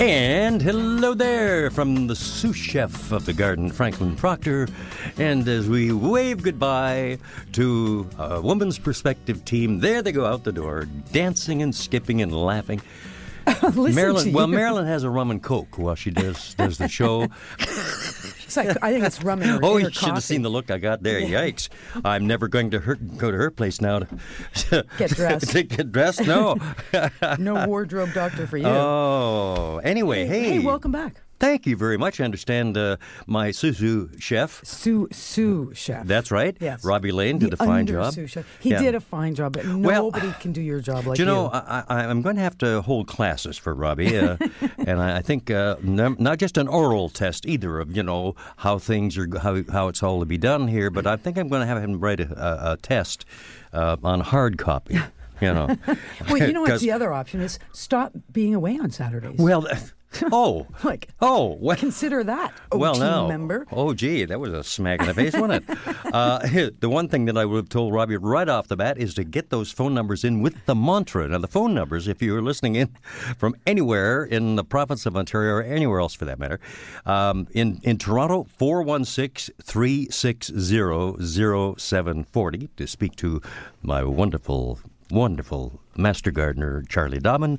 And hello there from the sous chef of the garden, Franklin Proctor. And as we wave goodbye to a woman's perspective team, there they go out the door, dancing and skipping and laughing. Listen Marilyn, well. Marilyn has a rum and coke while she does does the show. Like, I think it's rum oh, you should have seen the look I got there. Yikes! I'm never going to her, go to her place now to Get dressed. to get dressed. No. No wardrobe doctor for you. oh, anyway, hey, hey, welcome back. Thank you very much. I understand uh, my Suzu chef. Sue Sue chef. That's right. Yes. Robbie Lane did The a fine job. sous chef. He Yeah. did a fine job, but Well, nobody can do your job like you know, I, I, I'm going to have to hold classes for Robbie, uh, and I, I think uh, n- not just an oral test either of you know how things are how how it's all to be done here, but I think I'm going to have him write a, a, a test uh, on hard copy. You know. well, you know what the other option is stop being away on Saturdays. Well, oh, Like, oh, well, consider that. Well, now, member. oh, gee, that was a smack in the face, wasn't it? Uh, the one thing that I would have told Robbie right off the bat is to get those phone numbers in with the mantra. Now, the phone numbers, if you're listening in from anywhere in the province of Ontario or anywhere else for that matter, um, in, in Toronto, 416 360 0740 to speak to my wonderful wonderful master gardener Charlie Dobbin.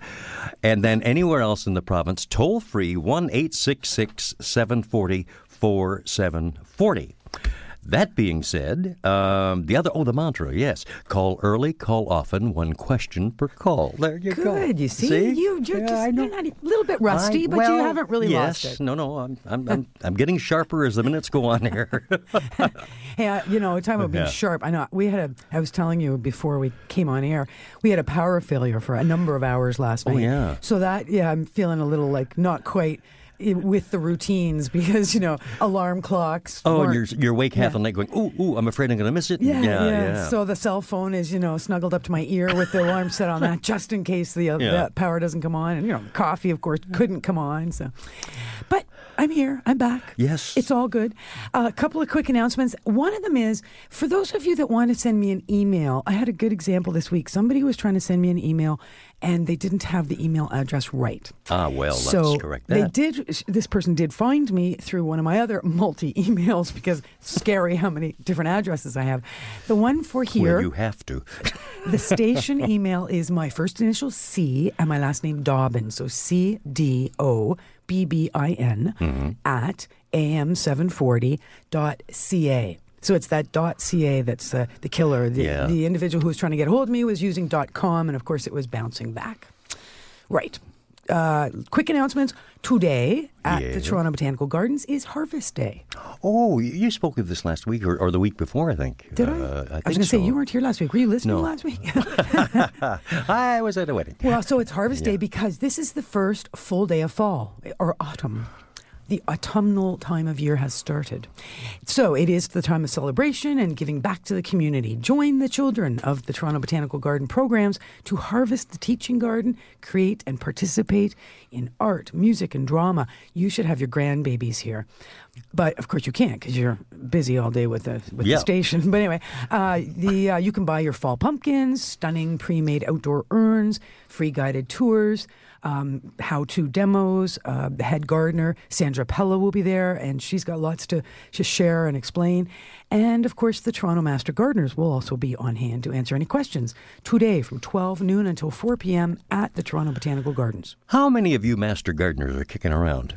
And then anywhere else in the province, toll free 1 866 740 4740. That being said, um, the other, oh, the mantra, yes. Call early, call often, one question per call. There you go. Good. You see, you you're Yeah, just you're not a little bit rusty, I- but well, you haven't really yes, lost it. No, no, I'm, I'm, I'm, I'm getting sharper as the minutes go on here. Hey, uh, you know, talking about being Yeah. sharp. I know we had a. I was telling you before we came on air, we had a power failure for a number of hours last Oh, night. yeah. So that, yeah, I'm feeling a little like not quite with the routines because you know alarm clocks. oh, and you're, you're awake half Yeah. the night going, ooh, ooh, I'm afraid I'm going to miss it. Yeah, yeah, yeah. So the cell phone is, you know, snuggled up to my ear with the alarm set on that, just in case the, uh, Yeah. the power doesn't come on. And you know, coffee, of course, couldn't come on. So, but I'm here. I'm back. Yes. it's all good. Uh, a couple of quick announcements. One of them is for those of you that want to send me an email. I had a good example this week. Somebody was trying to send me an email, and they didn't have the email address right. Ah, well, let's so correct they did. This person did find me through one of my other multi emails because it's scary how many different addresses I have. The one for here, Well, you have to. the station email is my first initial C and my last name Dobbin. So C D O B B I N Mm-hmm. at am740.ca. So it's that .ca that's uh, the killer. The, Yeah. the individual who was trying to get hold of me was using .com, and of course it was bouncing back. Right. Uh, quick announcements. Today at Yeah. the Toronto Botanical Gardens is Harvest Day. Oh, you spoke of this last week or, or the week before, I think. Did I? Uh, I, I was going to say you weren't here last week. Were you listening No. last week? I was at a wedding. Well, so it's Harvest Yeah. Day because this is the first full day of fall or autumn. The autumnal time of year has started. So it is the time of celebration and giving back to the community. Join the children of the Toronto Botanical Garden programs to harvest the teaching garden, create and participate in art, music, and drama. You should have your grandbabies here. But of course you can't because you're busy all day with the with Yeah. the station. But anyway, uh, the uh, you can buy your fall pumpkins, stunning pre-made outdoor urns, free guided tours, um, how-to demos. Uh, the head gardener Sandra Pella will be there, and she's got lots to, to share and explain. And of course, the Toronto Master Gardeners will also be on hand to answer any questions today from 12 noon until 4 p.m. at the Toronto Botanical Gardens. How many of you master gardeners are kicking around?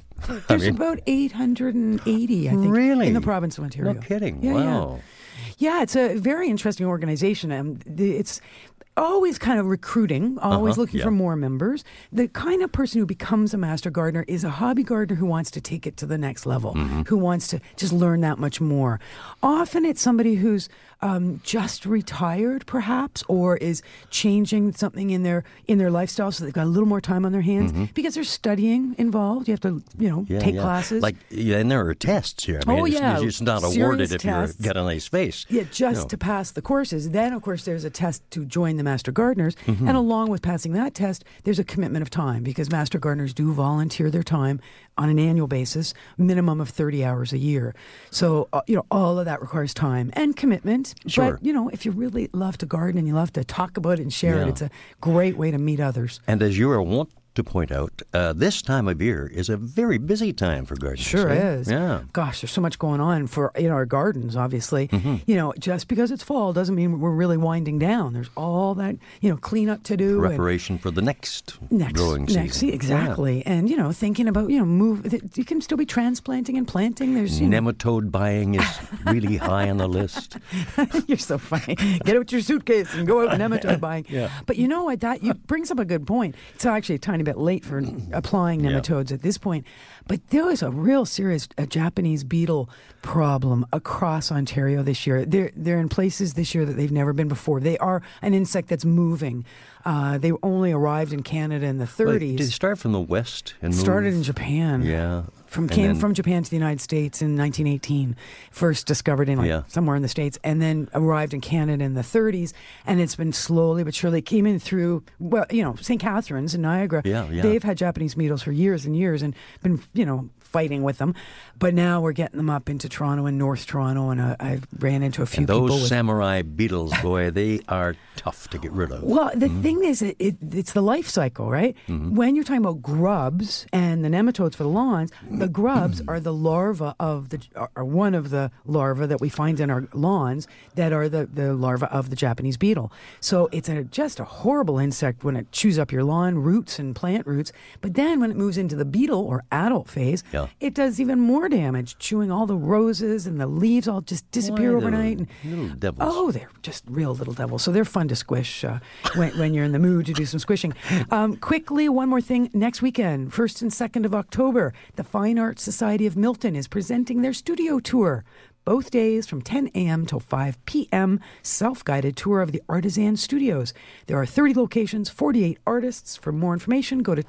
There's about 880, I think, Really? in the province of Ontario. No kidding. Yeah, yeah. wow. Yeah, it's a very interesting organization. Um, the- it's always kind of recruiting, always Uh-huh, looking yeah. for more members. The kind of person who becomes a master gardener is a hobby gardener who wants to take it to the next level, Mm-hmm. who wants to just learn that much more. Often it's somebody who's um, just retired, perhaps, or is changing something in their in their lifestyle, so they've got a little more time on their hands because there's studying involved. You have to, you know, Mm-hmm. Yeah, take yeah. classes. Like, yeah, and there are tests here. I mean, Oh, it's, yeah, it's not serious awarded if you got a nice face. Yeah, just No. to pass the courses. Then, of course, there's a test to join the Master Gardeners. Mm-hmm. And along with passing that test, there's a commitment of time because Master Gardeners do volunteer their time on an annual basis, minimum of 30 hours a year. So, uh, you know, all of that requires time and commitment. Sure. But, you know, if you really love to garden and you love to talk about it and share Yeah. it, it's a great way to meet others. And as you are wont to point out, uh, this time of year is a very busy time for gardens. Sure eh? is. Yeah. Gosh, there's so much going on for in our gardens. Obviously, Mm-hmm. you know, just because it's fall doesn't mean we're really winding down. There's all that you know cleanup to do. and Preparation for the next, next, growing season. se- exactly, and you know, thinking about you know, move. You can still be transplanting and planting. There's Yeah. you know, Nematode buying is really high on the list. You're so funny. Get out your suitcase and go out nematode buying. Yeah. But you know what? That you brings up a good point. It's actually a tiny bit late for applying Yeah. nematodes at this point. But there was a real serious uh Japanese beetle problem across Ontario this year. They're they're in places this year that they've never been before. They are an insect that's moving. Uh, they only arrived in Canada in the Wait, 30s. did it start from the west and move? Started in Japan. Yeah. From came then- from Japan to the United States in 1918. First discovered in like Yeah. somewhere in the states, and then arrived in Canada in the 30s. And it's been slowly but surely came in through well, you know, St. Catharines and Niagara. Yeah, yeah. They've had Japanese beetles for years and years, and been you know fighting with them. But now we're getting them up into Toronto and North Toronto, and uh, I've ran into a few And those with samurai beetles, boy, they are tough to get rid of. well, the Mm-hmm. thing is, it, it, it's the life cycle, right? When you're talking about grubs and the nematodes for the lawns, the grubs are the larva of the are one of the larvae that we find in our lawns that are the the larva of the Japanese beetle. So it's a just a horrible insect when it chews up your lawn roots and plant roots. But then when it moves into the beetle or adult phase, Yeah. it does even more damage, chewing all the roses and the leaves all just disappear Why, overnight. And, little devils. Oh, they're just real little devils. So they're fun to squish uh, when, when you're in the mood to do some squishing. Um, quickly, one more thing. Next weekend, 1st and 2nd of October, the Fine Arts Society of Milton is presenting their studio tour. Both days from 10 a.m. till 5 p.m., self guided tour of the Artisan Studios. There are 30 locations, 48 artists. For more information, go to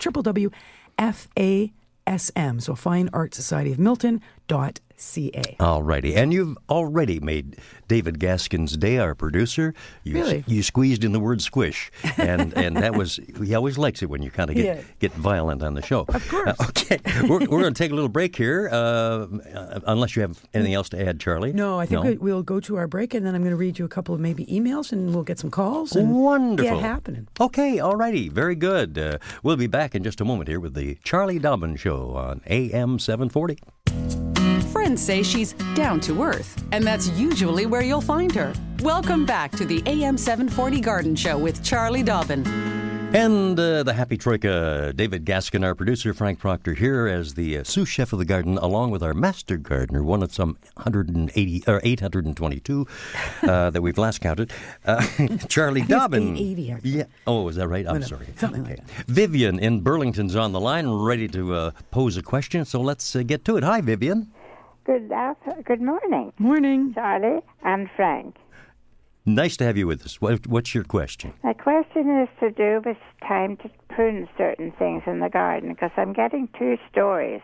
www.fasm, so Fine Art Society of Milton.ca. All righty. And you've already made David Gaskin's day our producer. You, Really? you squeezed in the word squish. And and that was, he always likes it when you kind of get, Yeah. get violent on the show. Of course. okay. We're, we're going to take a little break here, uh, uh, unless you have anything else to add, Charlie. No, I think We, we'll go to our break, and then I'm going to read you a couple of maybe emails, and we'll get some calls. And Wonderful. Get happening. Okay, all righty. Very good. Uh, we'll be back in just a moment here with the Charlie Dobbin Show on AM 740. Friends say she's down to earth, and that's usually where you'll find her. Welcome back to the AM 740 Garden Show with Charlie Dobbin. And uh, the happy troika, David Gaskin, our producer, Frank Proctor, here as the uh, sous chef of the garden, along with our master gardener, one of some 180 or 822 uh, that we've last counted, uh, Charlie Dobbin. 880. Yeah. Oh, is that right? I'm Whatever. sorry. Something like that. Vivian in Burlington's on the line, ready to uh, pose a question. So let's uh, get to it. Hi, Vivian. Good after, good morning, Morning. Charlie and Frank. Nice to have you with us. What, what's your question? My question is to do with time to prune certain things in the garden because I'm getting two stories,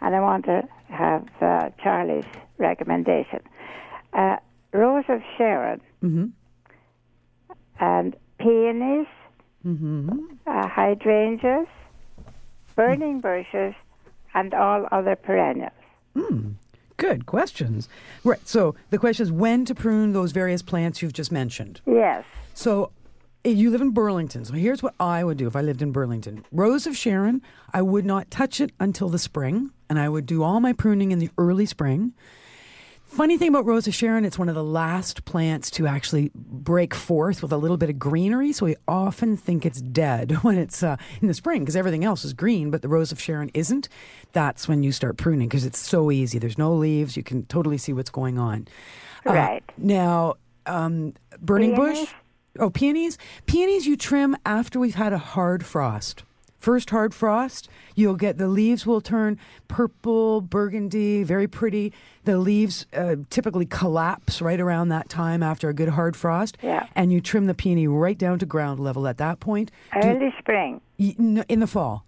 and I want to have uh, Charlie's recommendation. Uh, Rose of Sharon and peonies, uh, hydrangeas, burning bushes, and all other perennials. Good questions. Right. So the question is when to prune those various plants you've just mentioned. Yes. So eh, you live in Burlington. So here's what I would do if I lived in Burlington. Rose of Sharon, I would not touch it until the spring, and I would do all my pruning in the early spring. Funny thing about Rose of Sharon, it's one of the last plants to actually break forth with a little bit of greenery. So we often think it's dead when it's uh, in the spring because everything else is green, but the Rose of Sharon isn't. That's when you start pruning because it's so easy. There's no leaves. You can totally see what's going on. Right. Now, um, burning bush. Oh, peonies. Peonies you trim after we've had a hard frost. First hard frost, you'll get the leaves will turn purple, burgundy, very pretty. The leaves uh, typically collapse right around that time after a good hard frost. Yeah. And you trim the peony right down to ground level at that point. Do- Early spring. in the fall.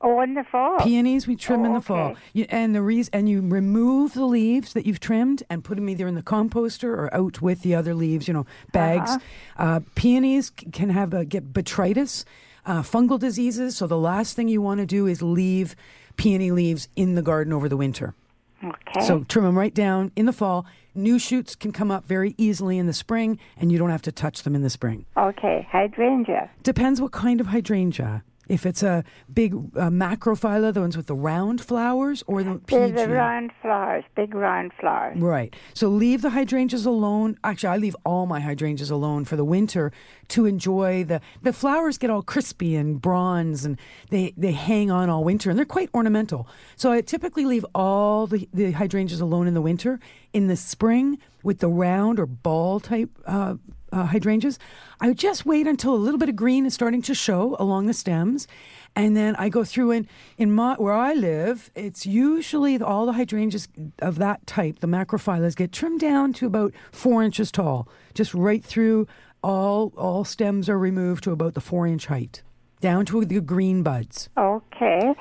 Oh, in the fall. Peonies we trim Oh, in the fall, you, and the reason and you remove the leaves that you've trimmed and put them either in the composter or out with the other leaves. You know, bags. Uh-huh. uh peonies can have a, get botrytis, uh, fungal diseases. So the last thing you want to do is leave peony leaves in the garden over the winter. Okay. So trim them right down in the fall. New shoots can come up very easily in the spring, and you don't have to touch them in the spring. okay. Hydrangea. Depends what kind of hydrangea. If it's a big uh, macrophylla, the ones with the round flowers, or the PG. the round flowers, big round flowers. Right. So leave the hydrangeas alone. Actually, I leave all my hydrangeas alone for the winter to enjoy the the flowers get all crispy and bronze and they they hang on all winter and they're quite ornamental. So I typically leave all the, the hydrangeas alone in the winter. In the spring with the round or ball type uh, uh, hydrangeas, I would just wait until a little bit of green is starting to show along the stems, and then I go through and in my where I live, it's usually the- all the hydrangeas of that type, the macrophyllas, get trimmed down to about four inches tall, just right through. All all stems are removed to about the four inch height, down to the green buds. Okay.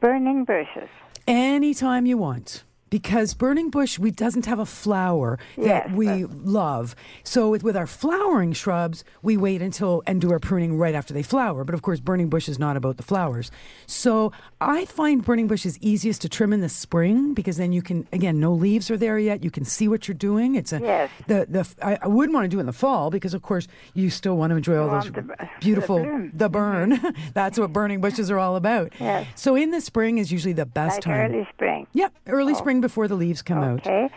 Burning bushes. Anytime you want. Because burning bush we doesn't have a flower that Yes, we love. So with, with our flowering shrubs, we wait until and do our pruning right after they flower. But of course, burning bush is not about the flowers. So I find burning bush is easiest to trim in the spring because then you can again no leaves are there yet. You can see what you're doing. It's a Yes. the the I, I wouldn't want to do it in the fall because of course you still want to enjoy all those the- the beautiful bloom. the burn. Mm-hmm. That's what burning bushes are all about. Yes. So in the spring is usually the best Like time. early spring. Yep, early oh. spring before the leaves come out. Okay.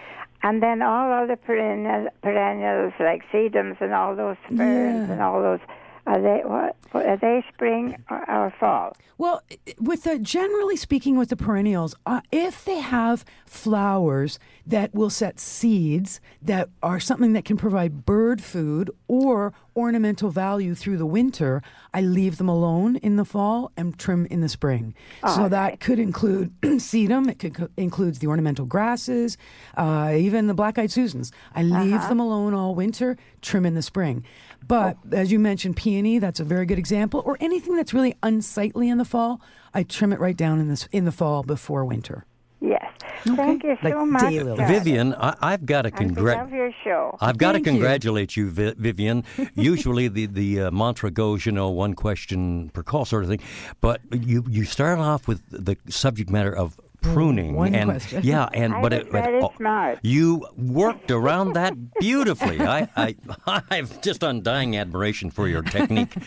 And then all other perennial, perennials like sedums and all those ferns Yeah. and all those, are they what? Are they spring or, or fall? Well, with the generally speaking, with the perennials, uh, if they have flowers that will set seeds that are something that can provide bird food or ornamental value through the winter, I leave them alone in the fall and trim in the spring. so that could include sedum. It could co- includes the ornamental grasses, uh, even the black-eyed Susans. I leave them alone all winter, trim in the spring. But as you mentioned, peony, that's a very good example, or anything that's really unsightly in the fall, I trim it right down in this in the fall before winter. Yes. Thank you so Like much. daylilies. Vivian, I, I've got to And we congratulate. love your show. I've got Thank to you. congratulate you, Vi- Vivian. Usually the the uh, mantra goes, you know, one question per call sort of thing, but you you start off with the subject matter of pruning one and question. yeah, and I but was it, very oh, smart. you worked around that beautifully. I, I I've just undying admiration for your technique.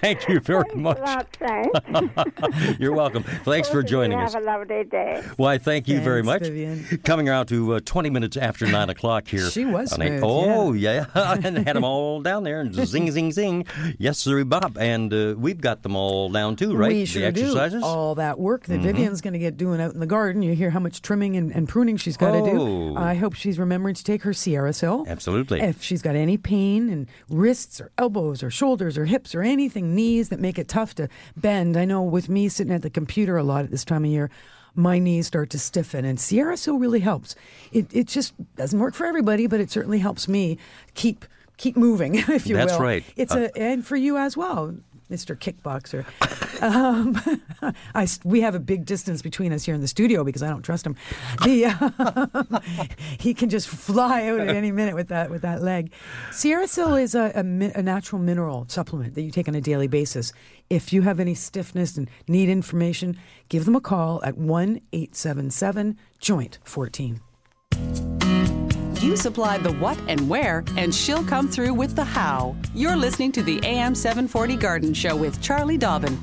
Thank you very Thanks much. a lot, thanks. You're welcome. Thanks for Both of you joining us. Have a lovely day. Why, thank you very much. Vivian. Coming around to uh, 20 minutes after 9 o'clock here. She was smooth, Oh, yeah. and had them all down there and zing, zing, zing. Yes, sir, Bob. And uh, we've got them all down too, right? We the sure exercises? do. All that work that Vivian's going to get doing out in the garden. You hear how much trimming and, and pruning she's got to Oh. do. I hope she's remembering to take her SierraSil. Absolutely. If she's got any pain in wrists or elbows or shoulders or hips or anything, knees that make it tough to bend. I know with me sitting at the computer a lot at this time of year, my knees start to stiffen, and SierraSil really helps. It it just doesn't work for everybody, but it certainly helps me keep keep moving, if you That's will. That's right. It's Uh, a and for you as well. Mr. Kickboxer. Um, I, we have a big distance between us here in the studio because I don't trust him. The, uh, he can just fly out at any minute with that with that leg. SierraSil is a, a, a natural mineral supplement that you take on a daily basis. If you have any stiffness and need information, give them a call at one eight seven seven Joint fourteen. You supply the what and where, and she'll come through with the how. You're listening to the AM 740 Garden Show with Charlie Dobbin.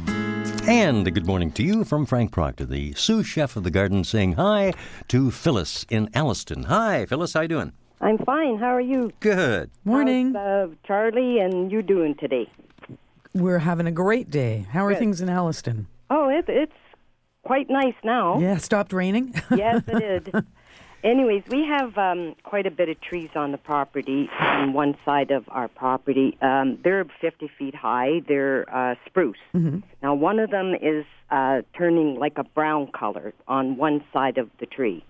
And a good morning to you from Frank Proctor, the sous chef of the garden, saying hi to Phyllis in Alliston. Hi, Phyllis. How you doing? I'm fine. How are you? Good. Morning. How's, uh, Charlie, and you doing today? We're having a great day. How are Good. things in Alliston? Oh, it, it's quite nice now. Yeah, stopped raining. Yes, it did. Anyways, we have um, quite a bit of trees on the property on one side of our property. Um, they're 50 feet high. They're uh, spruce. Now, one of them is uh, turning like a brown color on one side of the tree.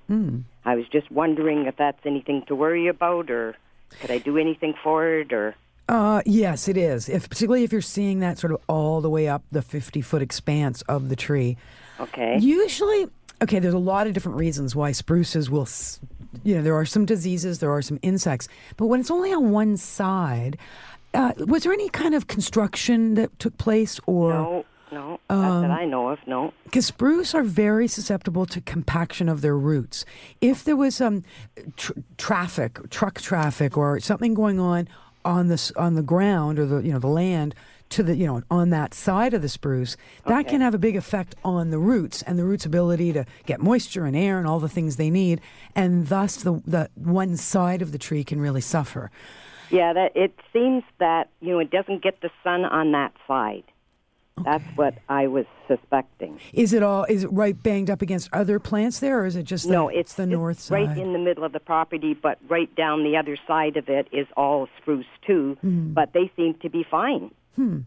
I was just wondering if that's anything to worry about, or could I do anything for it, or Uh, yes, it is. If particularly if you're seeing that sort of all the way up the 50 foot expanse of the tree. okay? Usually, okay, there's a lot of different reasons why spruces will, you know, there are some diseases, there are some insects, but when it's only on one side, uh, was there any kind of construction that took place or? no, no, not that I know of. No. Because spruce are very susceptible to compaction of their roots. If there was um, tr- traffic, truck traffic, or something going on on the on the ground or the you know the land to the you know on that side of the spruce, that Okay. can have a big effect on the roots and the roots' ability to get moisture and air and all the things they need, and thus the the one side of the tree can really suffer. Yeah, that it seems that you know it doesn't get the sun on that side. That's what I was suspecting. Is it all? Is it right banged up against other plants there, or is it just the, no, it's the it's north side? right in the middle of the property, but right down the other side of it is all spruce too. Hmm. But they seem to be fine. Hmm.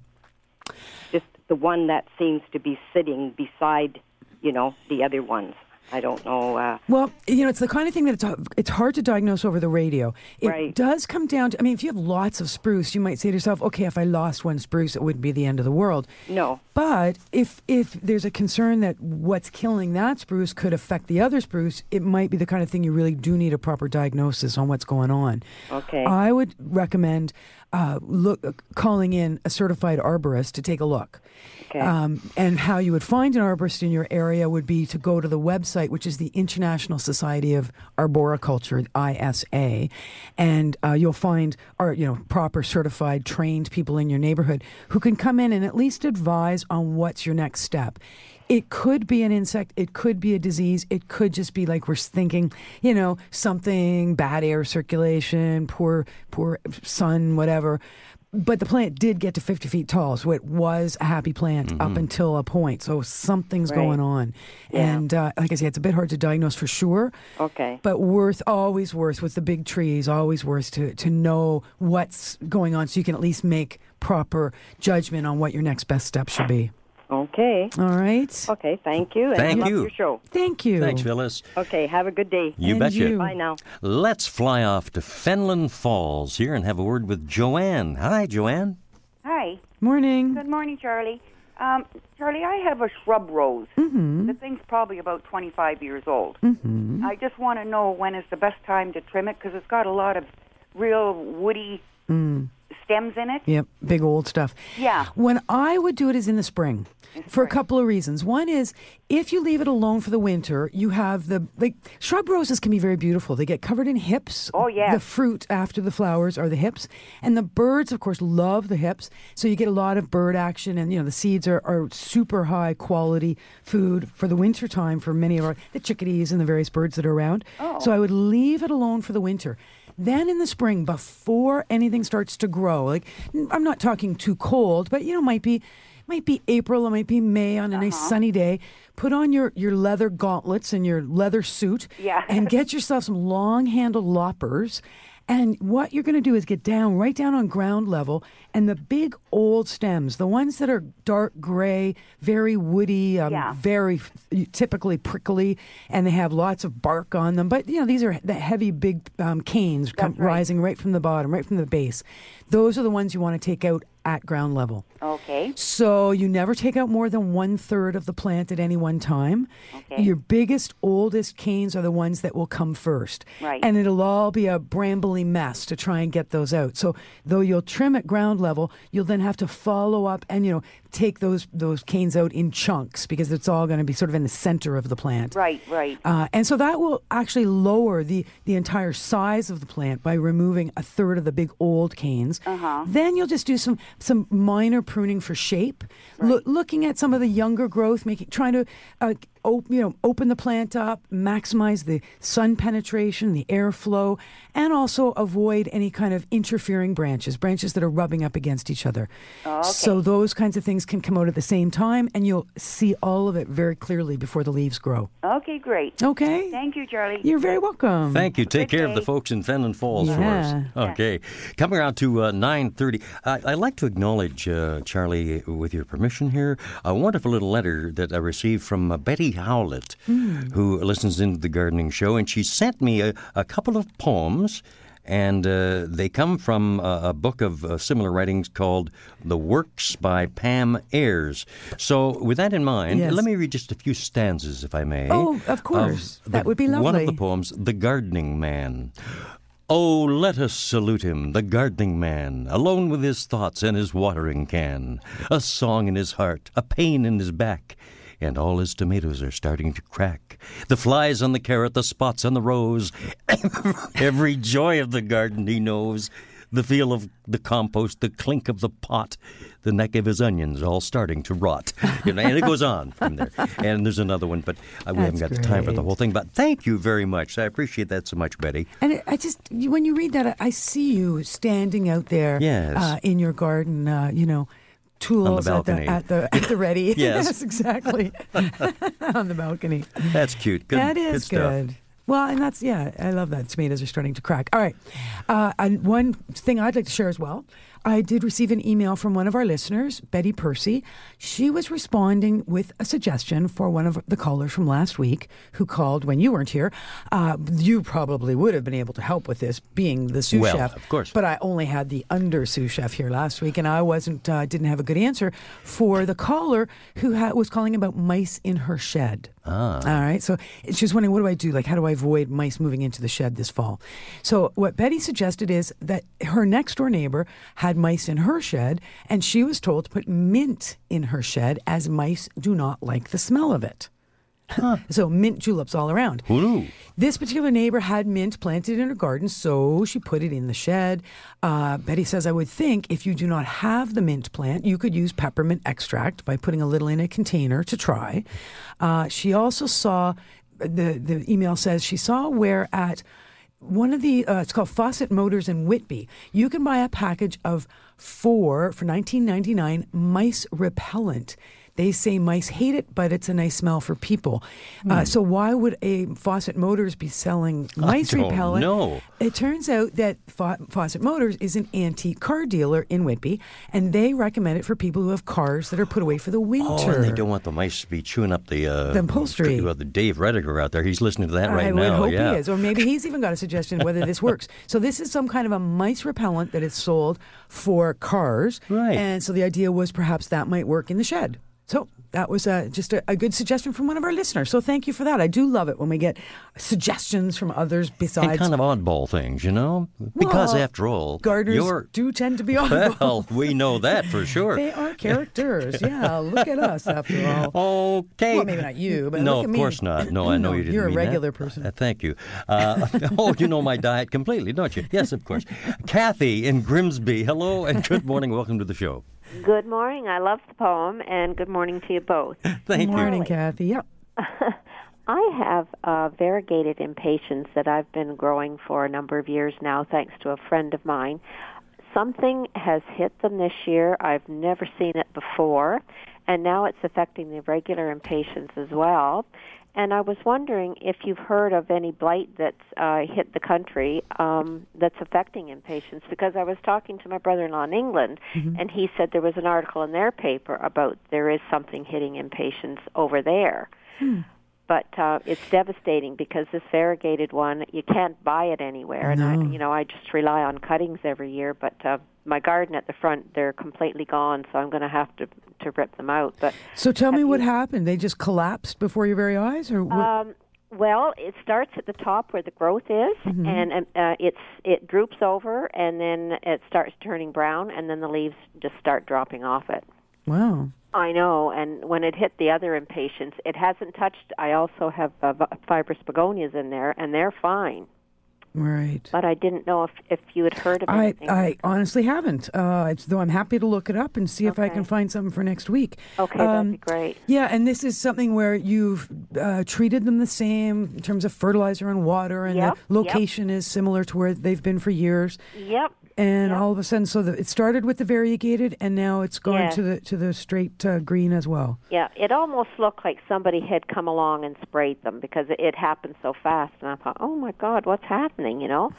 Just the one that seems to be sitting beside, you know, the other ones. I don't know. Uh, Well, you know, it's the kind of thing that it's, it's hard to diagnose over the radio. It Right. does come down to, I mean, if you have lots of spruce, you might say to yourself, okay, if I lost one spruce, it wouldn't be the end of the world. no. But if if there's a concern that what's killing that spruce could affect the other spruce, it might be the kind of thing you really do need a proper diagnosis on what's going on. Okay. I would recommend uh, look calling in a certified arborist to take a look. Okay. Um, and how you would find an arborist in your area would be to go to the website, which is the International Society of Arboriculture (ISA), and uh, you'll find our, you know proper certified trained people in your neighborhood who can come in and at least advise on what's your next step. It could be an insect, it could be a disease, it could just be like we're thinking, you know, something bad air circulation, poor poor sun, whatever. But the plant did get to 50 feet tall, so it was a happy plant up until a point. So something's Right. going on. Yeah. And uh, like I said, it's a bit hard to diagnose for sure. Okay. But worth, always worth, with the big trees, always worth to, to know what's going on so you can at least make proper judgment on what your next best step should be. Okay. All right? Okay. Thank you. And Thank I love you. your show. Thank you. Thanks, Phyllis. Okay. Have a good day. You And betcha. you. Bye now. Let's fly off to Fenelon Falls here and have a word with Joanne. Hi, Joanne. Hi. Morning. Good morning, Charlie. Um, Charlie, I have a shrub rose. Mm-hmm. The thing's probably about 25 years old. Mm-hmm. I just want to know when is the best time to trim it because it's got a lot of real woody stems in it. Yep, big old stuff. Yeah. When I would do it is in the spring. For a couple of reasons. One is if you leave it alone for the winter, you have the like shrub roses can be very beautiful. They get covered in hips. Oh, yeah. The fruit after the flowers are the hips. And the birds, of course, love the hips. So you get a lot of bird action and you know the seeds are, are super high quality food for the winter time for many of our the chickadees and the various birds that are around. Oh. So I would leave it alone for the winter. Then in the spring, before anything starts to grow, like I'm not talking too cold, but you know, might be might be April, it might be May on a nice uh-huh. sunny day. Put on your, your leather gauntlets and your leather suit Yeah. and get yourself some long handled loppers. And what you're going to do is get down, right down on ground level, and the big old stems, the ones that are dark gray, very woody, um, Yeah. very f- typically prickly, and they have lots of bark on them. But you know, these are the heavy, big um, canes come, right. rising right from the bottom, right from the base. Those are the ones you want to take out at ground level. Okay. So you never take out more than one third of the plant at any one time. Okay. Your biggest, oldest canes are the ones that will come first. Right. And it'll all be a brambly mess to try and get those out. So though you'll trim at ground level, you'll then have to follow up and you know take those those canes out in chunks because it's all going to be sort of in the center of the plant. Right, right. Uh, and so that will actually lower the, the entire size of the plant by removing a third of the big old canes. Uh-huh. Then you'll just do some some minor pruning for shape, loo- looking at some of the younger growth, making trying to uh, op- you know, open the plant up, maximize the sun penetration, the airflow, and also avoid any kind of interfering branches, branches that are rubbing up against each other. So those kinds of things can come out at the same time, and you'll see all of it very clearly before the leaves grow. Okay, great. Okay. Thank you, Charlie. You're very welcome. Thank you. Take Good care of the folks in Fenelon Falls Yeah. for us. Okay. Coming around to uh, 9.30, I I'd like to acknowledge, uh, Charlie, with your permission here, a wonderful little letter that I received from uh, Howlett, who listens into the gardening show, and she sent me a, a couple of poems. And uh, they come from a, a book of uh, similar writings called The Works by Pam Ayres. So, with that in mind, Yes. let me read just a few stanzas, if I may. Oh, of course. the- That would be lovely. One of the poems, The Gardening Man. Oh, let us salute him, the gardening man, alone with his thoughts and his watering can, a song in his heart, a pain in his back, and all his tomatoes are starting to crack. The flies on the carrot, the spots on the rose, every joy of the garden he knows. The feel of the compost, the clink of the pot, the neck of his onions all starting to rot. You know, and it goes on from there. And there's another one, but uh, we haven't got That's the time for the whole thing. But thank you very much. I appreciate that so much, Betty. And I just, when you read that, I, I see you standing out there Yes. uh, in your garden, uh, you know, tools at the, balcony. at the at the ready. Yes. exactly. On the balcony. That's cute. Good, that is good. Good. Well, and that's yeah, I love that. Tomatoes are starting to crack. All right, uh, and one thing I'd like to share as well. I did receive an email from one of our listeners, Betty Percy. She was responding with a suggestion for one of the callers from last week who called when you weren't here. Uh, you probably would have been able to help with this, being the sous Well, chef. of course. But I only had the under sous chef here last week, and I wasn't uh, didn't have a good answer for the caller who ha- was calling about mice in her shed. Ah. All right. So she was wondering, what do I do? Like, how do I avoid mice moving into the shed this fall? So what Betty suggested is that her next door neighbor had mice in her shed, and she was told to put mint in her shed as mice do not like the smell of it. so mint juleps all around. Ooh. This particular neighbor had mint planted in her garden, so she put it in the shed. Uh, Betty says, I would think if you do not have the mint plant, you could use peppermint extract by putting a little in a container to try. Uh, she also saw, the, the email says, she saw where at one of the, uh, it's called Fawcett Motors in Whitby, you can buy a package of four for 19.99 mice repellent. They say mice hate it, but it's a nice smell for people. Uh, so why would a Fawcett Motors be selling mice repellent? know. It turns out that Fa- Fawcett Motors is an antique car dealer in Whitby, and they recommend it for people who have cars that are put away for the winter. Oh, and they don't want the mice to be chewing up the uh, The upholstery. Well, the Dave Rediger out there, he's listening to that right I now. would hope yeah. he is, or maybe he's even got a suggestion whether this works. So this is some kind of a mice repellent that is sold for cars, Right. And so the idea was perhaps that might work in the shed. So that was uh, just a, a good suggestion from one of our listeners. So thank you for that. I do love it when we get suggestions from others besides. and kind of oddball things, you know? Because Well, after all, gardeners you're. do tend to be oddball. Well, we know that for sure. They are characters. Yeah, look at us after all. Okay. Well, maybe not you, but no, look at of course not. No, I know No, you didn't. you're a regular that. person. Uh, thank you. Uh, oh, you know my diet completely, don't you? Yes, of course. Kathy in Grimsby. Hello and good morning. Welcome to the show. Good morning. I love the poem, and good morning to you both. Thank Good you. morning, Kathy. Yep. I have uh, variegated impatiens that I've been growing for a number of years now, thanks to a friend of mine. Something has hit them this year. I've never seen it before, and now it's affecting the regular impatiens as well. And I was wondering if you've heard of any blight that's uh, hit the country um, that's affecting impatiens, because I was talking to my brother-in-law in England, and he said there was an article in their paper about there is something hitting impatiens over there. But uh, it's devastating because this variegated one you can't buy it anywhere. And I, you know I just rely on cuttings every year but uh, my garden at the front they're completely gone so I'm going to have to to rip them out but So tell me Have what happened. They just collapsed before your very eyes, or what? um well it starts at the top where the growth is and um, uh, it's it droops over and then it starts turning brown and then the leaves just start dropping off it wow. I know, and when it hit the other impatiens, it hasn't touched. I also have uh, fibrous begonias in there, and they're fine. Right. But I didn't know if, if you had heard of I, anything. I honestly haven't. Uh, it's, though I'm happy to look it up and see if I can find something for next week. okay, that'd Um, be great. Yeah, and this is something where you've uh, treated them the same in terms of fertilizer and water, and Yep, yep. the location is similar to where they've been for years. Yep. And Yep. all of a sudden, so the, it started with the variegated, and now it's gone Yeah. to the to the straight uh, green as well. Yeah, it almost looked like somebody had come along and sprayed them because it, it happened so fast. And I thought, oh my God, what's happening? You know,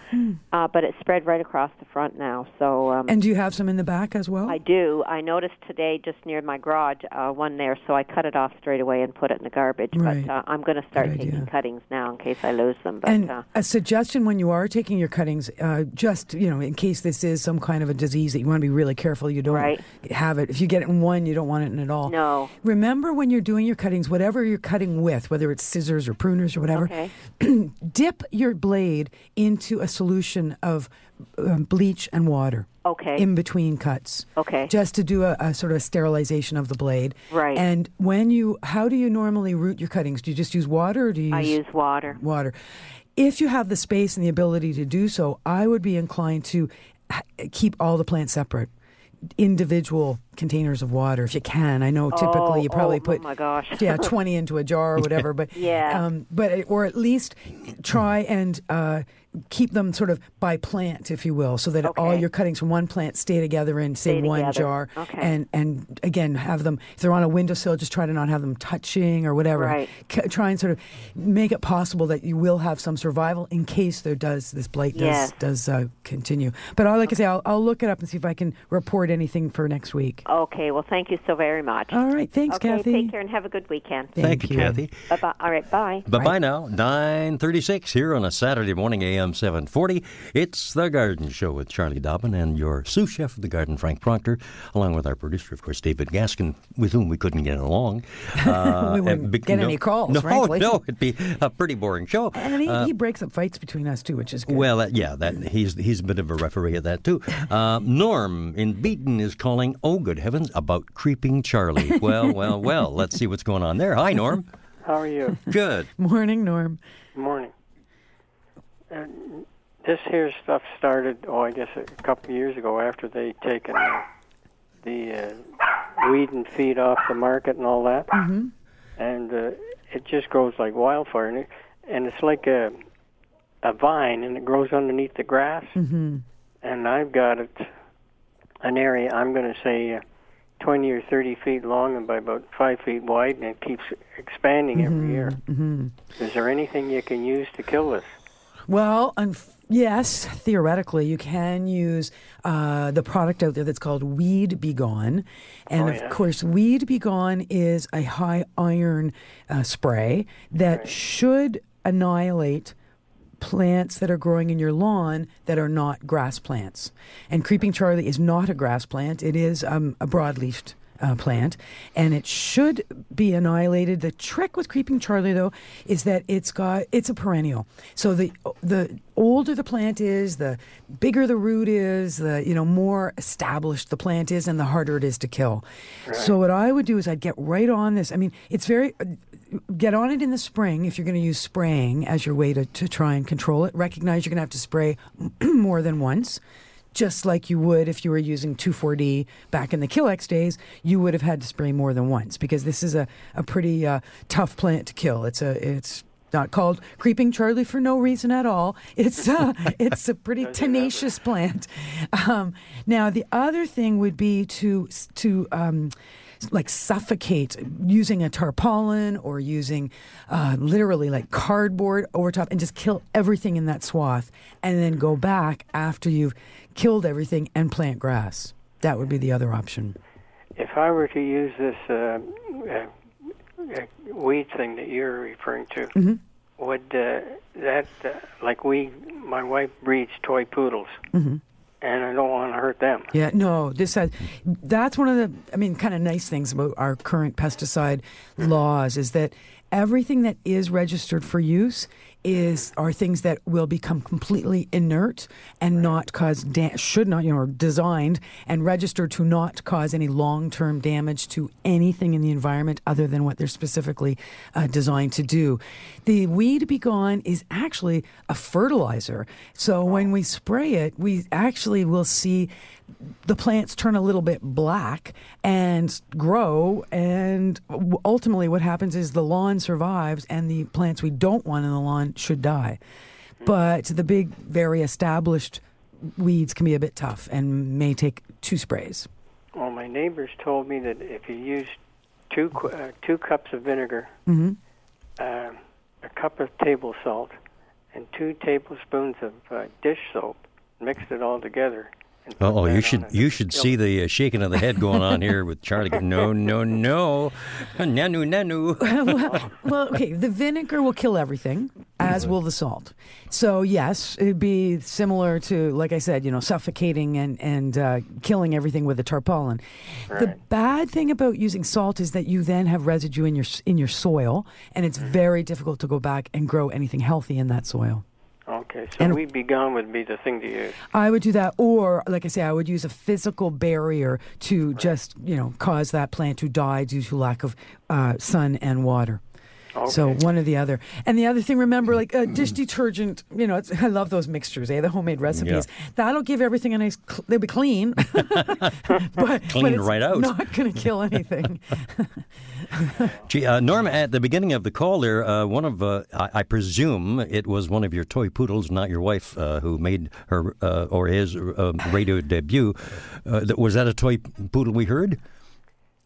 uh, but it spread right across the front now. So um, And do you have some in the back as well? I do. I noticed today just near my garage uh, one there, so I cut it off straight away and put it in the garbage. Right. But uh, I'm going to start Good taking idea. cuttings now in case I lose them. But and uh, a suggestion when you are taking your cuttings, uh, just you know, in case this is some kind of a disease that you want to be really careful you don't Right. have it. If you get it in one, you don't want it in at all. no. Remember when you're doing your cuttings, whatever you're cutting with, whether it's scissors or pruners or whatever, Okay. dip your blade into a solution of um, bleach and water Okay. in between cuts. Okay. Just to do a, a sort of sterilization of the blade. Right. And when you, how do you normally root your cuttings? Do you just use water or do you use I use water. water. If you have the space and the ability to do so, I would be inclined to keep all the plants separate, individual containers of water if you can. I know typically Oh, you probably oh, put Oh my gosh. yeah twenty into a jar or whatever, but Yeah. um, but or at least try and. Uh, Keep them sort of by plant, if you will, so that all your cuttings from one plant stay together in, say, Stay one together. jar. Okay. And and again, have them if they're on a windowsill, just try to not have them touching or whatever Right. c- try and sort of make it possible that you will have some survival in case there does this blight does Yes. does uh, continue. But I'll, like I say, I'll, I'll look it up and see if I can report anything for next week. Okay. Well, thank you so very much. All right, thanks, okay. Kathy. Take care and have a good weekend. Thank, you, Kathy. Bye bye. All right. Bye. Bye bye now. 936 here on a Saturday morning, AM 740. It's The Garden Show with Charlie Dobbin and your sous chef of the garden, Frank Proctor, along with our producer, of course, David Gaskin, with whom we couldn't get along. Uh, We wouldn't be- get no, any calls, No, frankly. no, it'd be a pretty boring show. And he, Uh, he breaks up fights between us too, which is good. well, uh, yeah, that he's he's a bit of a referee at that too. Uh, Norm in Beeton is calling. Oh, good heavens, about creeping Charlie. Well, well, well. Let's see what's going on there. Hi, Norm. How are you? Good. Morning, Norm. Morning. This here stuff started, oh, I guess a couple of years ago after they taken the uh, weed and feed off the market and all that. Mm-hmm. And uh, it just grows like wildfire. And, it, and it's like a, a vine, and it grows underneath the grass. Mm-hmm. And I've got it, an area, I'm going to say, uh, 20 or 30 feet long and by about 5 feet wide, and it keeps expanding every year. Mm-hmm. Is there anything you can use to kill this? Well, unf- yes, theoretically, you can use uh, the product out there that's called Weed B Gon. And Oh, of course, Weed B Gon is a high iron uh, spray that should annihilate plants that are growing in your lawn that are not grass plants. And Creeping Charlie is not a grass plant, it is um, a broadleafed uh, plant, and it should be annihilated. The trick with creeping Charlie, though, is that it's got it's a perennial. So the the older the plant is, the bigger the root is, the you know more established the plant is, and the harder it is to kill. So what I would do is I'd get right on this. I mean, it's very get on it in the spring if you're going to use spraying as your way to, to try and control it. Recognize you're going to have to spray more than once. Just like you would if you were using 2,4-D back in the Killex days, you would have had to spray more than once because this is a, a pretty uh, tough plant to kill. It's a it's not called creeping Charlie for no reason at all. It's uh, it's a pretty tenacious plant. Um, now the other thing would be to to um, like suffocate using a tarpaulin or using uh, literally like cardboard over top and just kill everything in that swath and then go back after you've killed everything and plant grass. That would be the other option. If I were to use this uh, uh, uh, weed thing that you're referring to, Mm-hmm. would uh, that uh, like we? My wife breeds toy poodles, Mm-hmm. and I don't want to hurt them. Yeah, no, this has, that's one of the, I mean, kind of nice things about our current pesticide laws is that everything that is registered for use is are things that will become completely inert and not cause da- should not you know are designed and registered to not cause any long term damage to anything in the environment other than what they're specifically uh, designed to do. The Weed B Gon is actually a fertilizer. So when we spray it, we actually will see the plants turn a little bit black and grow and ultimately what happens is the lawn survives and the plants we don't want in the lawn should die but the big very established weeds can be a bit tough and may take two sprays Well, my neighbors told me that if you use two uh, two cups of vinegar, Mhm. uh, a cup of table salt, and two tablespoons of uh, dish soap, mixed it all together. And put Oh, you should you should see the uh, shaking of the head going on here with Charlie. going, No, no, no, nanu, nanu. well, well, okay, the vinegar will kill everything, as will the salt. So yes, it'd be similar to, like I said, you know, suffocating and and uh, killing everything with a tarpaulin. The bad thing about using salt is that you then have residue in your in your soil, and it's very difficult to go back and grow anything healthy in that soil. Okay, so and- Weed B Gon would be the thing to use. I would do that, or like I say, I would use a physical barrier to just you know cause that plant to die due to lack of uh, sun and water. So one or the other. And the other thing, remember, like uh, dish detergent. You know, it's, I love those mixtures, eh? The homemade recipes. That'll give everything a nice. Cl- they'll be clean, but, but Clean it's right out. Not going to kill anything. Gee, uh, Norm, at the beginning of the call there, uh, one of, uh, I, I presume it was one of your toy poodles, not your wife, uh, who made her uh, or his uh, radio debut. Uh, was that a toy poodle we heard?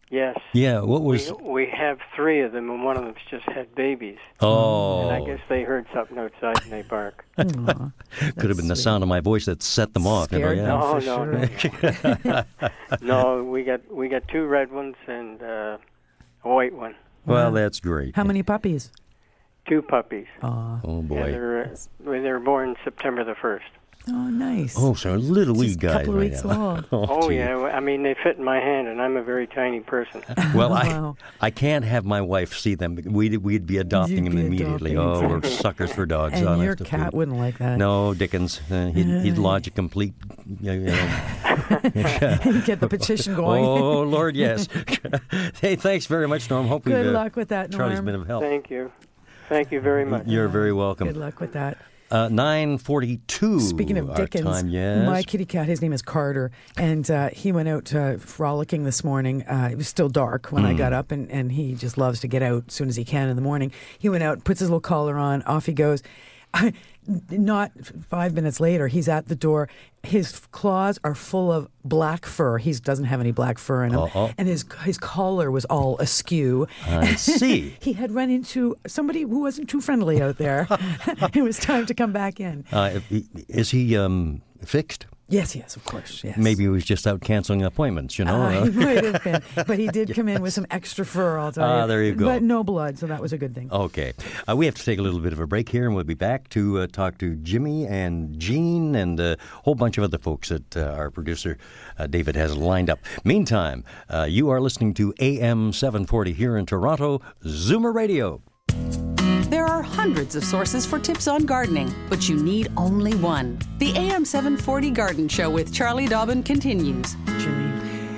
Yes. Yeah, what was. We, we have three of them, and one of them's just had babies. Oh, And I guess they heard something outside and they bark. Aw, could have been the sweet. sound of my voice that set them off. You know, yeah. them. No, for no, no. no, we got we got two red ones and uh, a white one. Well, that's great. How many puppies? Two puppies. Aw. Oh, And boy. they're, uh, they were born September the first. Oh, nice. Oh, so little wee Just a guys. couple right weeks now. old. Oh, gee. yeah, well, I mean they fit in my hand, and I'm a very tiny person. Well, Wow. I I can't have my wife see them. We'd we'd be adopting You'd them be immediately. adopting, Oh, we're suckers for dogs. and honest your cat food. wouldn't like that. No, Dickens. Uh, he'd, he'd lodge a complete. You know, Get the petition going. oh Lord, yes. hey, thanks very much, Norm. Hope Good we've, uh, luck with that, Norm. Charlie's been of help. Thank you, thank you very much. You're very welcome. Good luck with that. Uh, Nine forty-two. Speaking of Dickens, time, yes. my kitty cat, his name is Carter, and uh, he went out uh, frolicking this morning. Uh, it was still dark when I Hmm. got up, and, and he just loves to get out as soon as he can in the morning. He went out, puts his little collar on, off he goes. I, not five minutes later, he's at the door. His claws are full of black fur. He doesn't have any black fur in him, Uh-oh. and his his collar was all askew. I see. he had run into somebody who wasn't too friendly out there. it was time to come back in. Uh, is he um, fixed? Yes, yes, of course. Yes. Maybe he was just out canceling appointments. You know. Uh, uh, he might have been, but he did come in with some extra fur. I'll tell you. Ah, there you go. But no blood, so that was a good thing. Okay. Uh, we have to take a little bit of a break here, and we'll be back to uh, talk to Jimmy and Jean and a whole bunch of other folks that uh, our producer uh, David has lined up. Meantime, uh, you are listening to AM 740 here in Toronto, Zoomer Radio. There are hundreds of sources for tips on gardening, but you need only one. The AM 740 Garden Show with Charlie Dobbin continues. Jimmy.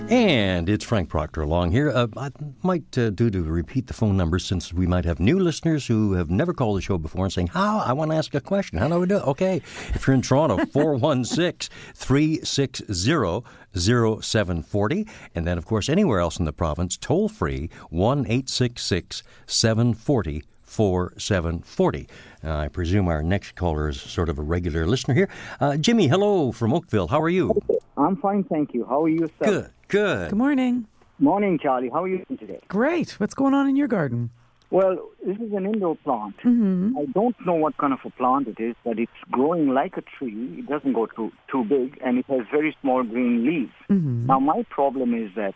And it's Frank Proctor along here. Uh, I might uh, do to repeat the phone number since we might have new listeners who have never called the show before and saying, How? I want to ask a question. How do I do it? Okay. If you're in Toronto, 416 360 0740. And then, of course, anywhere else in the province, toll free 1 866 740 4740. Uh, I presume our next caller is sort of a regular listener here. Uh, Jimmy, hello from Oakville. How are you? I'm fine, thank you. How are you, sir? Good, good. Good morning. Morning, Charlie. How are you doing today? Great. What's going on in your garden? Well, this is an indoor plant. Mm-hmm. I don't know what kind of a plant it is, but it's growing like a tree. It doesn't go too too big, and it has very small green leaves. Mm-hmm. Now, my problem is that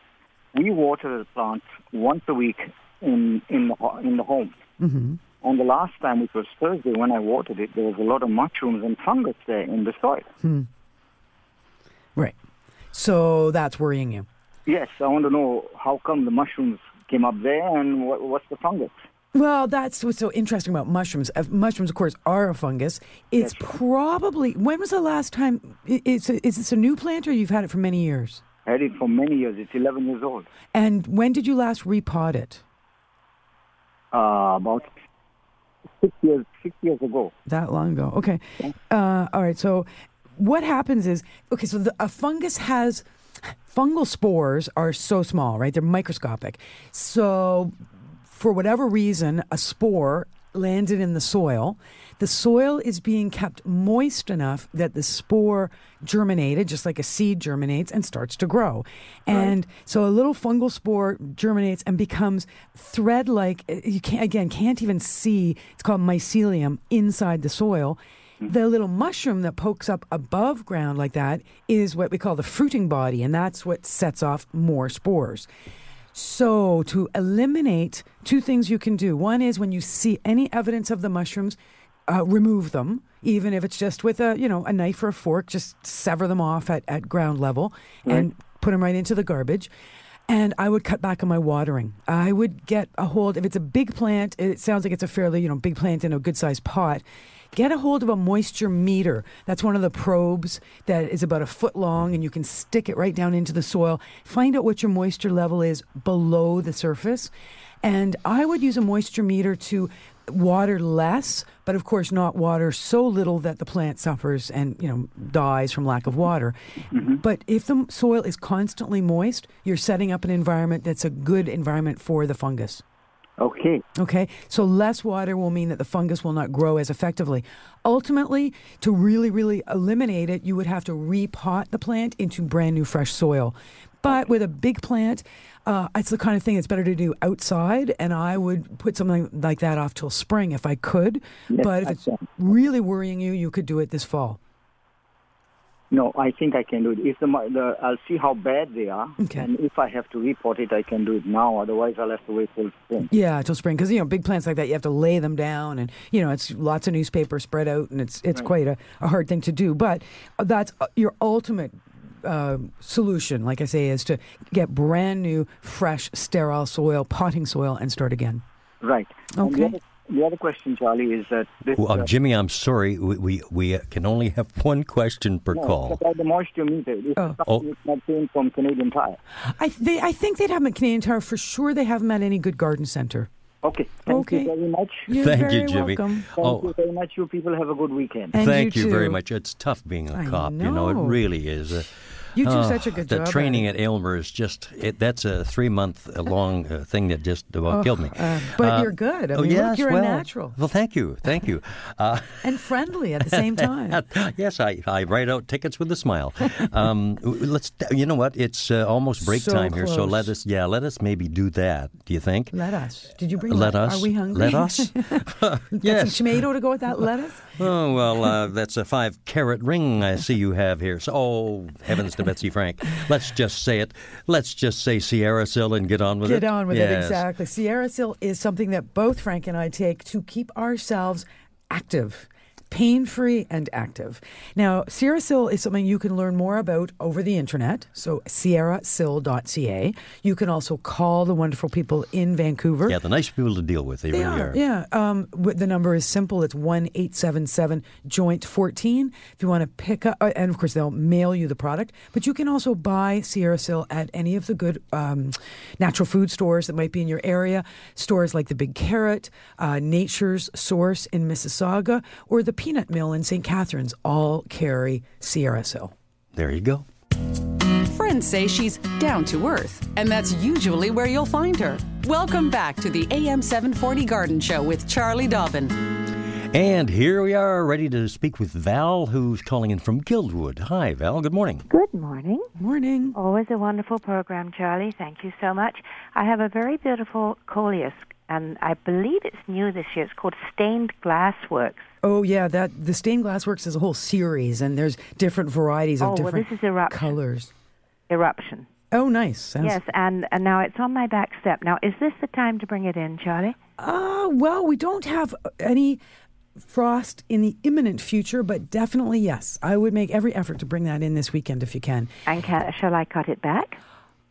we water the plant once a week in in the in the home. Mm-hmm. And the last time, which was Thursday, when I watered it, there was a lot of mushrooms and fungus there in the soil. Right. So that's worrying you. Yes, I want to know how come the mushrooms came up there, and what, what's the fungus? Well, that's what's so interesting about mushrooms. Uh, mushrooms, of course, are a fungus. It's probably when was the last time? i- It's a, is this a new plant or you've had it for many years? I had it for many years. It's 11 years old. And when did you last repot it? Uh, about six years, six years ago. That long ago. Okay. Uh, all right. So, what happens is okay. So the, a fungus has fungal spores are so small, right? They're microscopic. So, for whatever reason, a spore landed in the soil. The soil is being kept moist enough that the spore germinated, just like a seed germinates, and starts to grow. And so a little fungal spore germinates and becomes thread-like. Uh, you can't again can't even see. It's called mycelium inside the soil. Hmm. The little mushroom that pokes up above ground like that is what we call the fruiting body, and that's what sets off more spores. So, to eliminate two things you can do. One is when you see any evidence of the mushrooms, uh, remove them, even if it's just with a you know a knife or a fork. Just sever them off at, at ground level and put them right into the garbage. And I would cut back on my watering. I would get a hold. If it's a big plant, it sounds like it's a fairly you know big plant in a good sized pot. Get a hold of a moisture meter. That's one of the probes that is about a foot long, and you can stick it right down into the soil. Find out what your moisture level is below the surface. And I would use a moisture meter to water less, but of course not water so little that the plant suffers and you know dies from lack of water. Mm-hmm. But if the soil is constantly moist, you're setting up an environment that's a good environment for the fungus. Okay. Okay, so less water will mean that the fungus will not grow as effectively. Ultimately, to really, really eliminate it, you would have to repot the plant into brand new fresh soil. But with a big plant, uh, it's the kind of thing that's better to do outside, and I would put something like that off till spring if I could. Yes, but if it's really worrying you, you could do it this fall. No, I think I can do it. If the, the I'll see how bad they are, Okay. and if I have to report it, I can do it now. Otherwise, I'll have to wait till spring. Yeah, till spring, because you know big plants like that, you have to lay them down, and you know it's lots of newspaper spread out, and it's it's quite a, a hard thing to do. But that's uh, your ultimate uh, solution, like I say, is to get brand new, fresh, sterile soil, potting soil, and start again. Right. Okay. The other, question, Charlie, is that this. Well, uh, Jimmy, I'm sorry. We, we, we can only have one question per no, call. about the moisture meter. It's Oh. Oh. something it's not came from Canadian Tire. I they, I think they'd have them at Canadian Tire for sure. They have them at any good garden center. Okay. Thank Okay. you very much. You're Thank very you, Jimmy. welcome. Thank Oh. you very much. You people have a good weekend. And Thank you you, very much. It's tough being a I cop. You know, it really is. Uh, You do oh, such a good the job. at training at Aylmer is just it, that's a three month long uh, thing that just about killed me. uh, but Uh, you're good. I oh, yes, look, you're well, a natural Well, thank you, thank you. Uh, and friendly at the same time. yes, I, I write out tickets with a smile. Um, let's. You know what? It's uh, almost break So time here, so let us. Yeah, let us maybe do that. Do you think? Let us. Did you bring? Let us. Are we hungry? Let us. Yes. tomato to go with that lettuce. Oh well, uh, that's a five carat ring I see you have here. So, oh heavens to Betsy Frank. Let's just say it. Let's just say SierraSil and get on with it. Get on with it, exactly. SierraSil is something that both Frank and I take to keep ourselves active. Pain free and active. Now, SierraSil is something you can learn more about over the internet. So, sierrasil.ca. You can also call the wonderful people in Vancouver. Yeah, the nice people to deal with. They, They really are, are. yeah. Um, the number is simple. It's one eight seven seven joint fourteen. If you want to pick up, uh, and of course they'll mail you the product. But you can also buy SierraSil at any of the good um, natural food stores that might be in your area. Stores like the Big Carrot, uh, Nature's Source in Mississauga, or the Peanut Mill in St. Catharines. All carry SierraSil. There you go. Friends say she's down to earth, and that's usually where you'll find her. Welcome back to the AM 740 Garden Show with Charlie Dobbin. And here we are, ready to speak with Val, who's calling in from Guildwood. Hi, Val. Good morning. Good morning. Morning. Always a wonderful program, Charlie. Thank you so much. I have a very beautiful coleus, and I believe it's new this year. It's called Stained Glass Works. Oh yeah, that the stained glass works is a whole series, and there's different varieties of Oh, well, this is eruption. colors. Eruption. Oh, nice. Sounds Yes, and, and now it's on my back step. Now, is this the time to bring it in, Charlie? Uh, well, we don't have any frost in the imminent future, but definitely yes. I would make every effort to bring that in this weekend if you can. And can, shall I cut it back?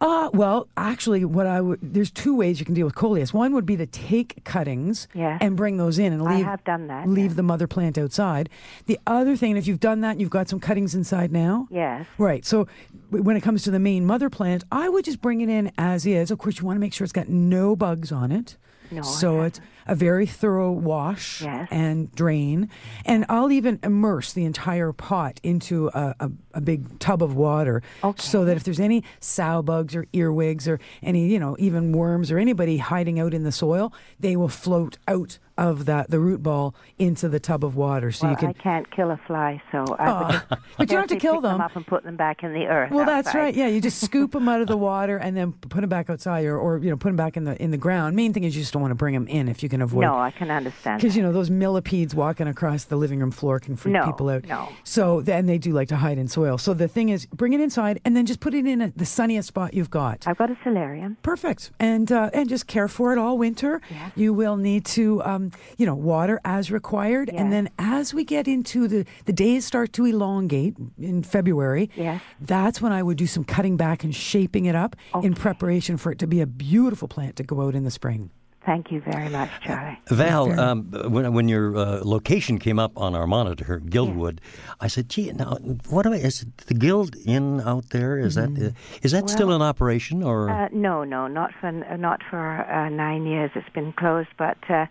Uh, well, actually, what I would there's two ways you can deal with coleus. One would be to take cuttings Yes. and bring those in and I leave have done that, leave yes. the mother plant outside. The other thing, if you've done that, and you've got some cuttings inside now. Yes. Right. So when it comes to the main mother plant, I would just bring it in as is. Of course, you want to make sure it's got no bugs on it. No, I So it's a very thorough wash Yes. and drain. And I'll even immerse the entire pot into a, a, a big tub of water Okay. so that if there's any sow bugs or earwigs or any, you know, even worms or anybody hiding out in the soil, they will float out of that the root ball into the tub of water. So well, you can I can't kill a fly, so I would ah, but you don't have to kill them them. up and put them back in the earth. Well, that's right. Yeah, you just scoop them out of the water and then put them back outside, or, or you know, put them back in the in the ground. Main thing is you just don't want to bring them in if you can avoid. No, I can understand. Because you know those millipedes walking across the living room floor can freak No, people out. no. So then they do like to hide in soil. So the thing is, bring it inside and then just put it in a, the sunniest spot you've got. I've got a solarium. Perfect. And uh, and just care for it all winter. Yes. You will need to, um, you know, water as required. And then as we get into the the days start to elongate in February. Yes. That's when I would do some cutting back and shaping it up in preparation for it to be a beautiful plant to go out in the spring. Thank you very much, Charlie. Val, um, when, when your uh, location came up on our monitor, Guildwood, I said, "Gee, now what do I? Is the Guild Inn out there? Is that uh, is that still in operation or?" Uh, no, no, not for not for uh, nine years. It's been closed, but uh,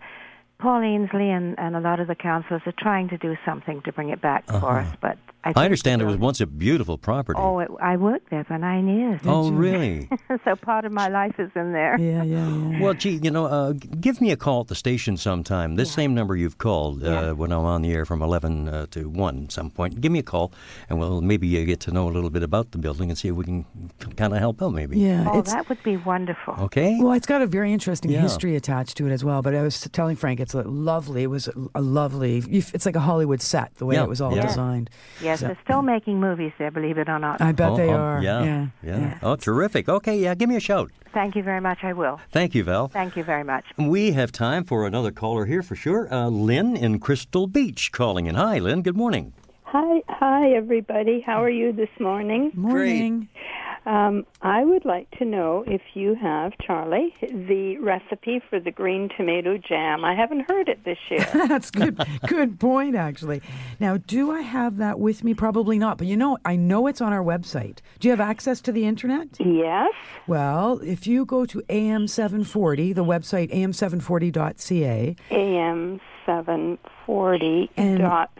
Paul Ainslie and, and a lot of the councillors are trying to do something to bring it back for us. But I, I think understand it was once a beautiful property. Oh, it, I worked there for nine years. Oh, really? so part of my life is in there. Yeah, yeah, yeah. Well, gee, you know, uh, give me a call at the station sometime. This same number you've called uh, Yeah. when I'm on the air from 11 uh, to 1 some point. Give me a call, and we'll maybe uh, get to know a little bit about the building and see if we can kind of help out, maybe. Yeah. Oh, it's, that would be wonderful. Okay? Well, it's got a very interesting Yeah. history attached to it as well. But I was telling Frank, it's a lovely. It was a, a lovely. It's like a Hollywood set, the way Yeah, it was all designed. yeah. Designed. Yes, So- they're still making movies there, believe it or not. I bet Oh, they oh, are. Yeah, yeah, yeah. Oh, terrific. Okay, yeah, give me a shout. Thank you very much. I will. Thank you, Val. Thank you very much. We have time for another caller here for sure. Uh, Lynn in Crystal Beach calling in. Hi, Lynn. Good morning. Hi, hi, everybody. How are you this morning? Morning. Um, I would like to know if you have, Charlie, the recipe for the green tomato jam. I haven't heard it this year. That's good. good point, actually. Now, do I have that with me? Probably not. But you know, I know it's on our website. Do you have access to the internet? yes. Well, if you go to AM740, the website am740.ca, AM seven forty dot.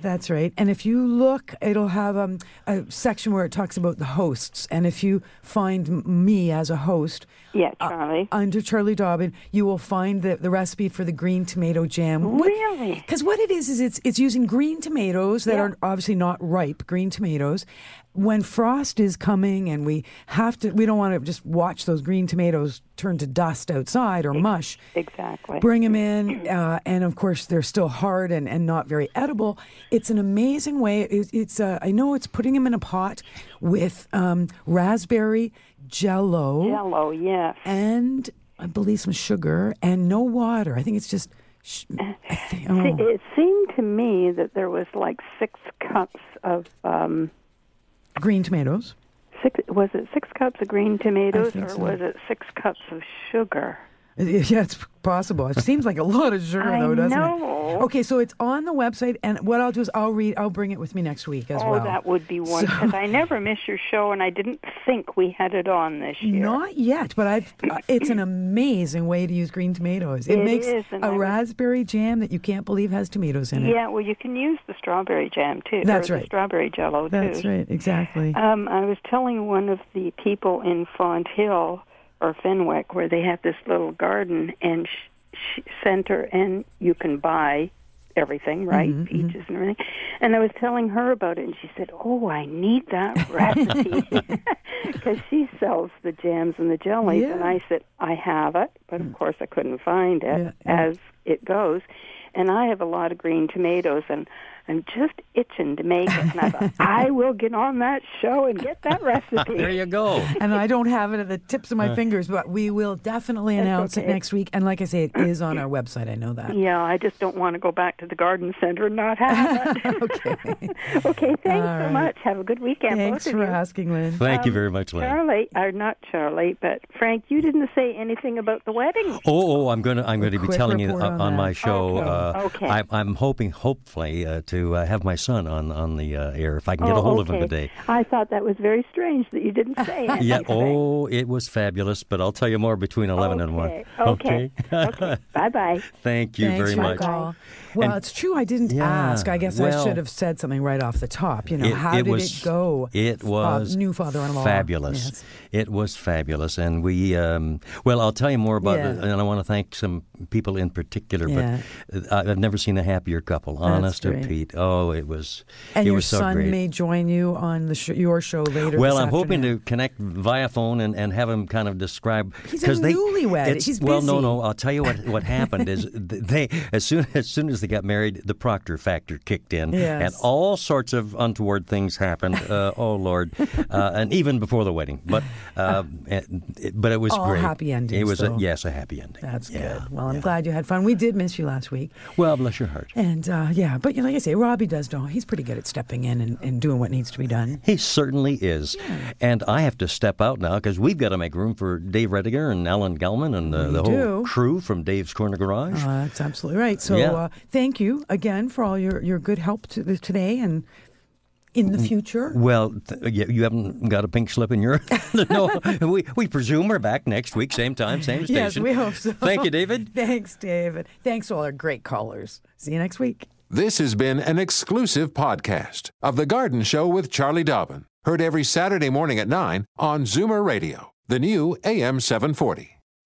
That's right. And if you look, it'll have um, a section where it talks about the hosts. And if you find me as a host, Yeah, Charlie. uh, under Charlie Dobbin, you will find the, the recipe for the green tomato jam. Really? Because what it is is it's it's using green tomatoes that Yeah. are obviously not ripe green tomatoes. When frost is coming and we have to, we don't want to just watch those green tomatoes turn to dust outside or mush. Exactly. Bring them in, uh, and of course they're still hard and, and not very edible. It's an amazing way. It, it's uh, I know it's putting them in a pot with um, raspberry jello Jello, yes. and I believe some sugar and no water. I think it's just. I think, oh. It seemed to me that there was like six cups of um, green tomatoes. six. Was it six cups of green tomatoes, or so. was it six cups of sugar? Yeah, it's possible. It seems like a lot of sugar, I though, doesn't know. it? Okay, so it's on the website, and what I'll do is I'll read. I'll bring it with me next week as oh, well. Oh, that would be wonderful. Because I never miss your show, and I didn't think we had it on this year. Not yet, but I've. Uh, it's an amazing way to use green tomatoes. It, It makes is, a I raspberry jam that you can't believe has tomatoes in it. Yeah, well, you can use the strawberry jam too. That's right. The strawberry jello That's too. right, exactly. Um, I was telling one of the people in Fonthill or Fenwick where they have this little garden and sh- sh- center, and you can buy everything, right? Mm-hmm, Peaches and everything. And I was telling her about it, and she said, "Oh, I need that recipe because she sells the jams and the jellies." And I said, "I have it, but of course I couldn't find it Yeah, yeah. as it goes." And I have a lot of green tomatoes, and I'm just itching to make it. And I thought, I will get on that show and get that recipe. there you go. and I don't have it at the tips of my fingers, but we will definitely That's announce it next week. And like I say, it is on our website. I know that. Yeah, I just don't want to go back to the garden center and not have it. okay. okay, thanks All so right. much. Have a good weekend, Thanks both of for you. asking, Lynn. Thank you Um, very much, Lynn. Charlie, or not Charlie, but Frank, you didn't say anything about the wedding. Oh, oh, I'm going to I'm going to be telling you on, on on my show. Okay. Uh, Okay. I, I'm hoping, hopefully, uh, to uh, have my son on on the uh, air if I can get oh, a hold okay. of him today. I thought that was very strange that you didn't say anything. Yeah. Oh, it was fabulous. But I'll tell you more between eleven and one. Okay. Okay. okay. Bye bye. Thank you Thanks very much. call. Well, And- it's true. I didn't Yeah, ask. I guess I should have said something right off the top. You know, It- how it did was- it go? It Uh, was new father-in-law. Fabulous. Yes. It was fabulous, and we. Um, well, I'll tell you more about Yeah. it, and I want to thank some people in particular. Yeah. But uh, I've never seen a happier couple. Honest to great. Pete. Oh, it was. And it your was so son great. may join you on the sh- your show later. Well, I'm hoping to connect via phone and, and have him kind of describe. He's a 'cause they, newlywed. He's well, no, no. I'll tell you what what happened is they as soon as soon as they got married, the Proctor factor kicked in, Yes. and all sorts of untoward things happened. Uh, oh Lord, uh, and even before the wedding, but uh, it- but it was All great. happy ending. It was a, yes, a happy ending. That's Yeah, good. Well, I'm yeah. glad you had fun. We did miss you last week. Well, bless your heart. And uh, yeah, but you know, like I say, Robbie does know. He's pretty good at stepping in and, and doing what needs to be done. He certainly is. And I have to step out now because we've got to make room for Dave Rediger and Alan Gelman and the, the whole crew from Dave's Corner Garage. Uh, that's absolutely right. So Yeah. Thank you again for all your, your good help to the, today and in Mm. the future. Well, th- you, you haven't got a pink slip in your. no, we, we presume we're back next week, same time, same station. Yes, we hope so. Thank you, David. Thanks, David. Thanks to all our great callers. See you next week. This has been an exclusive podcast of The Garden Show with Charlie Dobbin. Heard every Saturday morning at 9 on Zoomer Radio, the new AM 740.